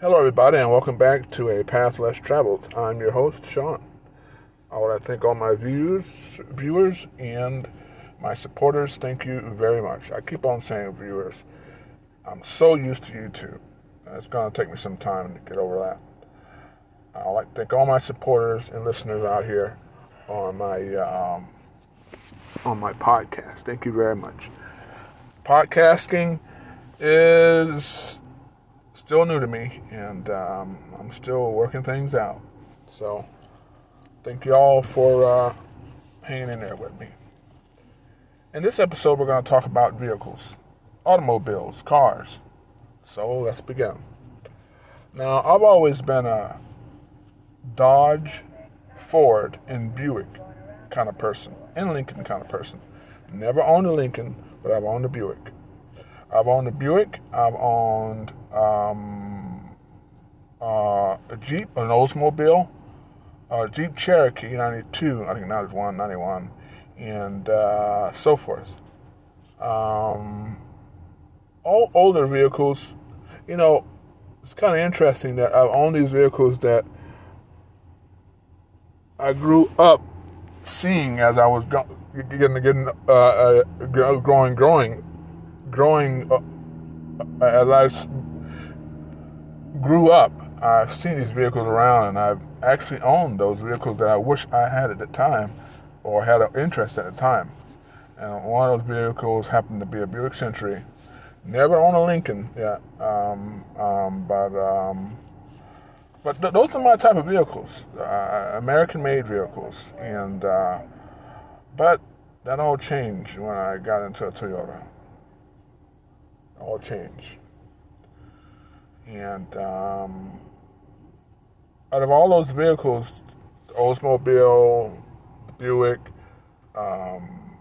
Hello, everybody, and welcome back to A Path Less Traveled. I'm your host, Sean. I want to thank all my viewers, viewers, and my supporters. Thank you very much. I keep on saying viewers. I'm so used to YouTube. It's going to take me some time to get over that. I'd like to thank all my supporters and listeners out here on my um, on my podcast. Thank you very much. Podcasting is still new to me, and um, I'm still working things out. So, thank you all for uh, hanging in there with me. In this episode, we're going to talk about vehicles, automobiles, cars. So, let's begin. Now, I've always been a Dodge, Ford, and Buick kind of person, and Lincoln kind of person. Never owned a Lincoln, but I've owned a Buick. I've owned a Buick. I've owned um, uh, a Jeep, an Oldsmobile, a Jeep Cherokee 92, I think 91, 91, and uh, so forth. Um, all older vehicles, you know, it's kind of interesting that I've owned these vehicles that I grew up seeing as I was getting getting uh, uh, growing growing growing uh, as I grew up. I've seen these vehicles around, and I've actually owned those vehicles that I wish I had at the time, or had an interest at the time. And one of those vehicles happened to be a Buick Century. Never owned a Lincoln yet, um, um, but um, but th- those are my type of vehicles, uh, American-made vehicles, and uh, but that all changed when I got into a Toyota. All changed, and um, out of all those vehicles, Oldsmobile, Buick, um,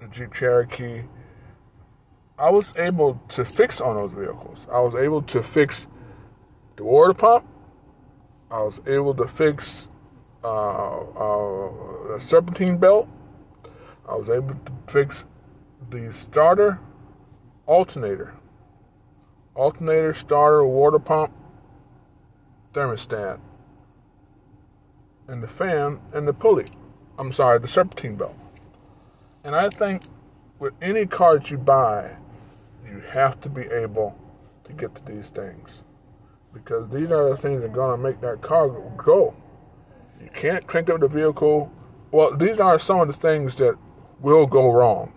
the Jeep Cherokee, I was able to fix on those vehicles. I was able to fix the water pump I was able to fix uh, uh, a serpentine belt. I was able to fix the starter, alternator, alternator, starter, water pump, thermostat, and the fan and the pulley. I'm sorry, the serpentine belt. And I think with any car you buy, you have to be able to get to these things because these are the things that are going to make that car go. You can't crank up the vehicle. Well, these are some of the things that will go wrong.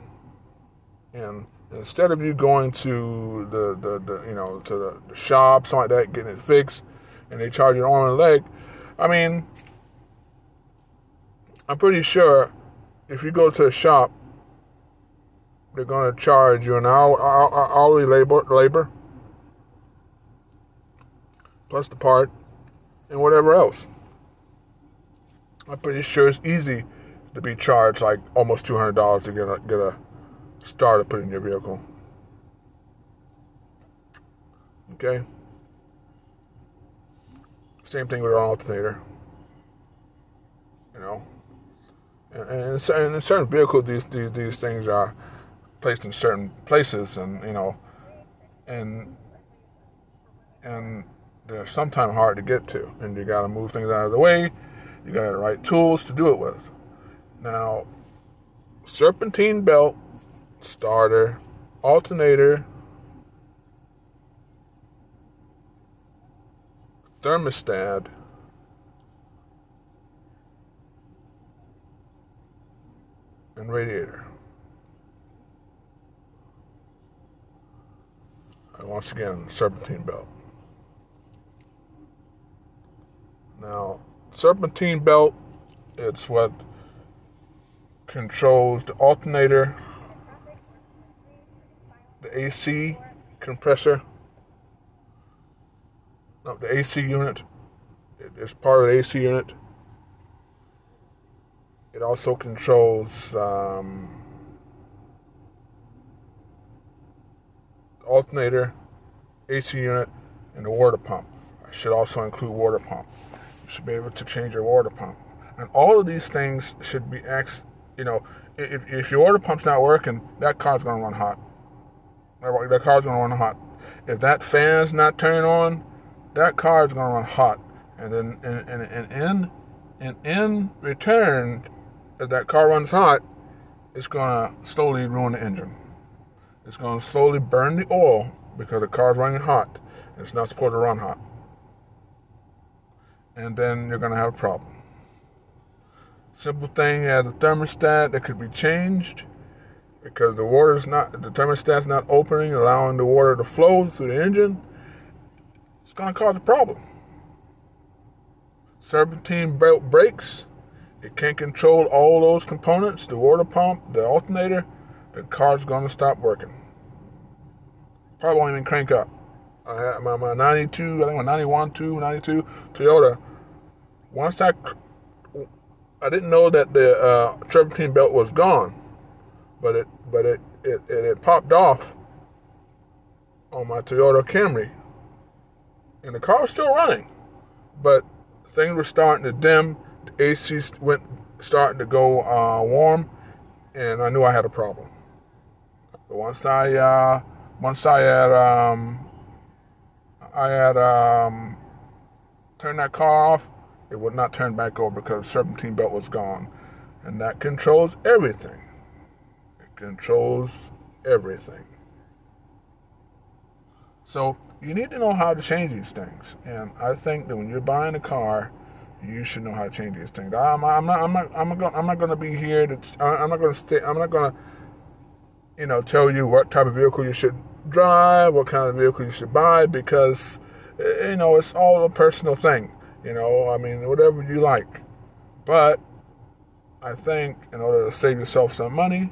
And instead of you going to the, the, the you know to the, shop, something like that, getting it fixed, and they charge you an arm and leg, I mean, I'm pretty sure if you go to a shop, they're going to charge you an hour, hourly labor labor plus the part, and whatever else. I'm pretty sure it's easy to be charged like almost two hundred dollars to get a get a starter put in your vehicle. Okay. Same thing with an alternator. You know, and, and, and in certain vehicles, these, these these things are placed in certain places, and you know, and and they're sometimes hard to get to, and you got to move things out of the way. You got to the right tools to do it with. Now, serpentine belt, starter, alternator, thermostat, and radiator. And once again, serpentine belt. Now, serpentine belt, it's what controls the alternator, AC compressor, no, the AC unit. It's part of the AC unit. It also controls um, alternator, AC unit, and the water pump. I should also include water pump You should be able to change your water pump. And all of these things should be ex, you know, if, if your water pump's not working, that car's going to run hot. That car's to run hot. If that fan's not turning on, that car is going to run hot. And then and, and, and in and in return, as that car runs hot, it's to slowly ruin the engine. It's to slowly burn the oil because the car's running hot. And it's not supposed to run hot. And then you're to have a problem. Simple thing as a thermostat that could be changed because the water's not the thermostat's not opening, allowing the water to flow through the engine. It's going to cause a problem. Serpentine belt breaks. It can't control all those components, the water pump, the alternator. The car's going to stop working. Probably won't even crank up. I had my, my 92, I think my 91, 2, 92 Toyota. Once I, I didn't know that the uh, serpentine belt was gone, but it, but it, it, it, it popped off on my Toyota Camry, and the car was still running, but things were starting to dim. The AC went starting to go uh, warm, and I knew I had a problem. But once I uh, once I had um, I had um, turned that car off, it would not turn back over because the serpentine belt was gone, and that controls everything. Controls everything. So you need to know how to change these things. And I think that when you're buying a car, you should know how to change these things. I'm, I'm not. I'm not. I'm not going. I'm not going to be here to. I'm not going to stay. I'm not going to, you know, tell you what type of vehicle you should drive, what kind of vehicle you should buy, because eh, you know it's all a personal thing. You know, I mean, whatever you like. But I think in order to save yourself some money,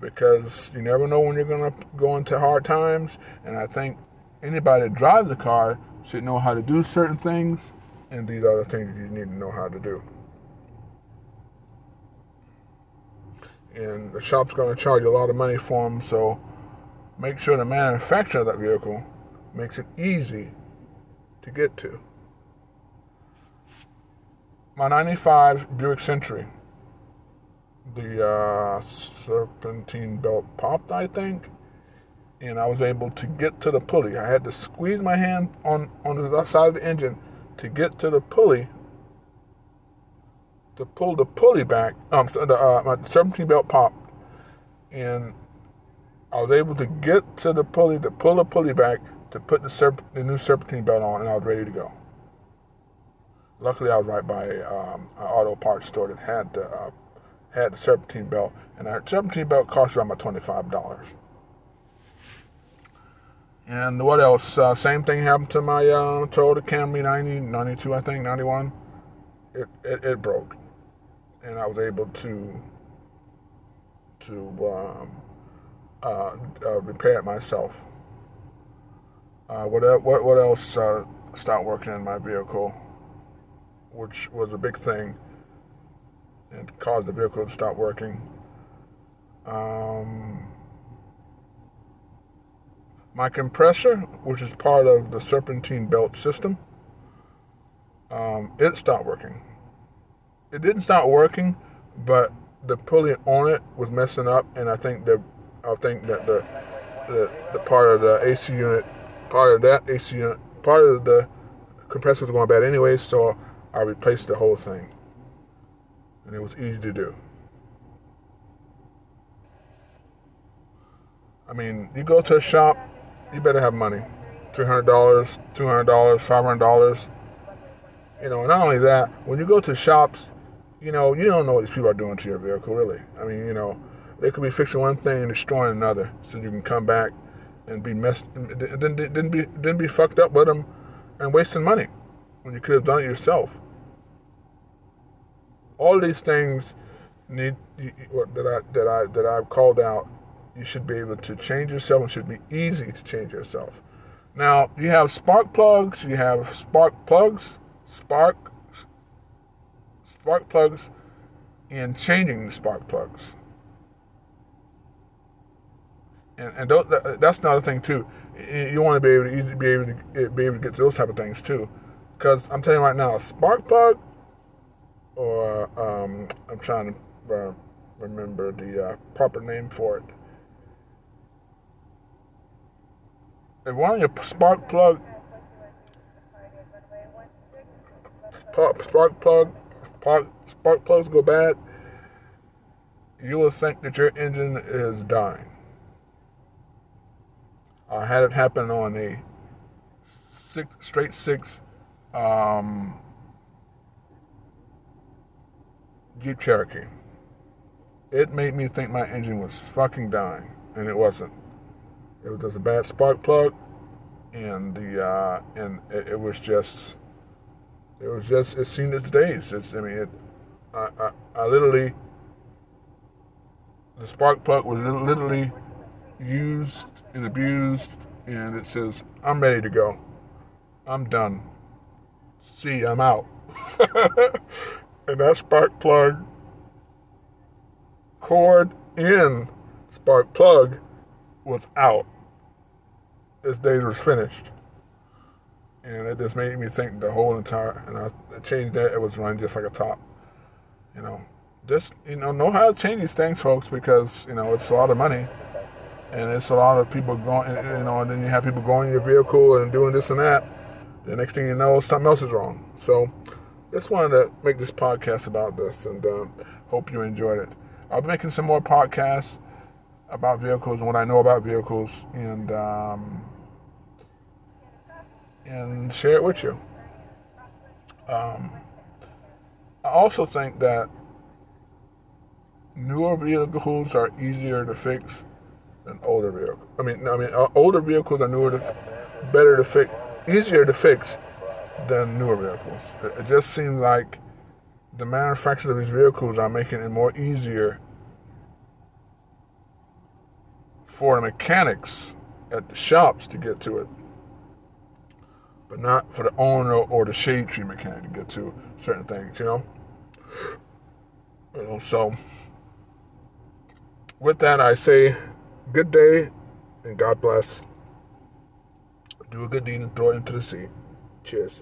because you never know when you're going to go into hard times, and I think anybody that drives a car should know how to do certain things, and these are the things you need to know how to do. And the shop's going to charge you a lot of money for them, so make sure the manufacturer of that vehicle makes it easy to get to. My 95 Buick Century, the uh, serpentine belt popped, I think and I was able to get to the pulley. I had to squeeze my hand on, on the side of the engine to get to the pulley to pull the pulley back. Um, so the, uh, my serpentine belt popped, and I was able to get to the pulley to pull the pulley back to put the, serp- the new serpentine belt on, and I was ready to go. Luckily, I was right by um, an auto parts store that had the uh, had the serpentine belt, and the serpentine belt cost around about twenty five dollars. And what else? Uh, same thing happened to my uh, Toyota Camry 90, 92, I think, 91. It, it, it broke. And I was able to to um, uh, uh repair it myself. Uh, what, what, what else uh, stopped working in my vehicle, which was a big thing and caused the vehicle to stop working? Um, my compressor, which is part of the serpentine belt system, um, it stopped working. It didn't stop working, but the pulley on it was messing up, and I think that I think that the the, the part of the AC unit, part of that AC unit, part of the compressor was going bad anyway, so I replaced the whole thing, and it was easy to do. I mean, you go to a shop you better have money. $300, $200, $500. You know, and not only that, when you go to shops, you know, you don't know what these people are doing to your vehicle, really. I mean, you know, they could be fixing one thing and destroying another, so you can come back and be messed, didn't, didn't be didn't be fucked up with them and wasting money when you could have done it yourself. All these things need that I that I that I've called out you should be able to change yourself. It should be easy to change yourself. Now, you have spark plugs, you have spark plugs, spark, spark plugs, and changing the spark plugs. And, and that's another thing too. You want to be able to be able to be able to get to those type of things too, because I'm telling you right now, a spark plug, or um, I'm trying to uh, remember the uh, proper name for it. if one of your spark plug spark plug, spark, spark plugs go bad, you will think that your engine is dying. I had it happen on a six, straight six um, Jeep Cherokee. It made me think my engine was fucking dying, and it wasn't. It was just a bad spark plug, and the uh, and it, it, was just, it was just it seen its days. It's I mean, it, I, I, I literally, the spark plug was literally used and abused, and it says, "I'm ready to go. I'm done. See, I'm out." and that spark plug cord in spark plug was out. This day was finished. And it just made me think the whole entire, and I changed that, it was running just like a top. You know, just, you know, know how to change these things, folks, because, you know, it's a lot of money. And it's a lot of people going, you know, and then you have people going in your vehicle and doing this and that. The next thing you know, something else is wrong. So, just wanted to make this podcast about this and uh, hope you enjoyed it. I'll be making some more podcasts about vehicles and what I know about vehicles and um, and share it with you. Um, I also think that newer vehicles are easier to fix than older vehicles. I mean, I mean, uh, older vehicles are newer to, better to fix, easier to fix than newer vehicles. It, it just seems like the manufacturers of these vehicles are making it more easier for the mechanics at the shops to get to it, but not for the owner or the shade tree mechanic to get to certain things, you know? You know, so with that, I say good day and God bless. Do a good deed and throw it into the sea. Cheers.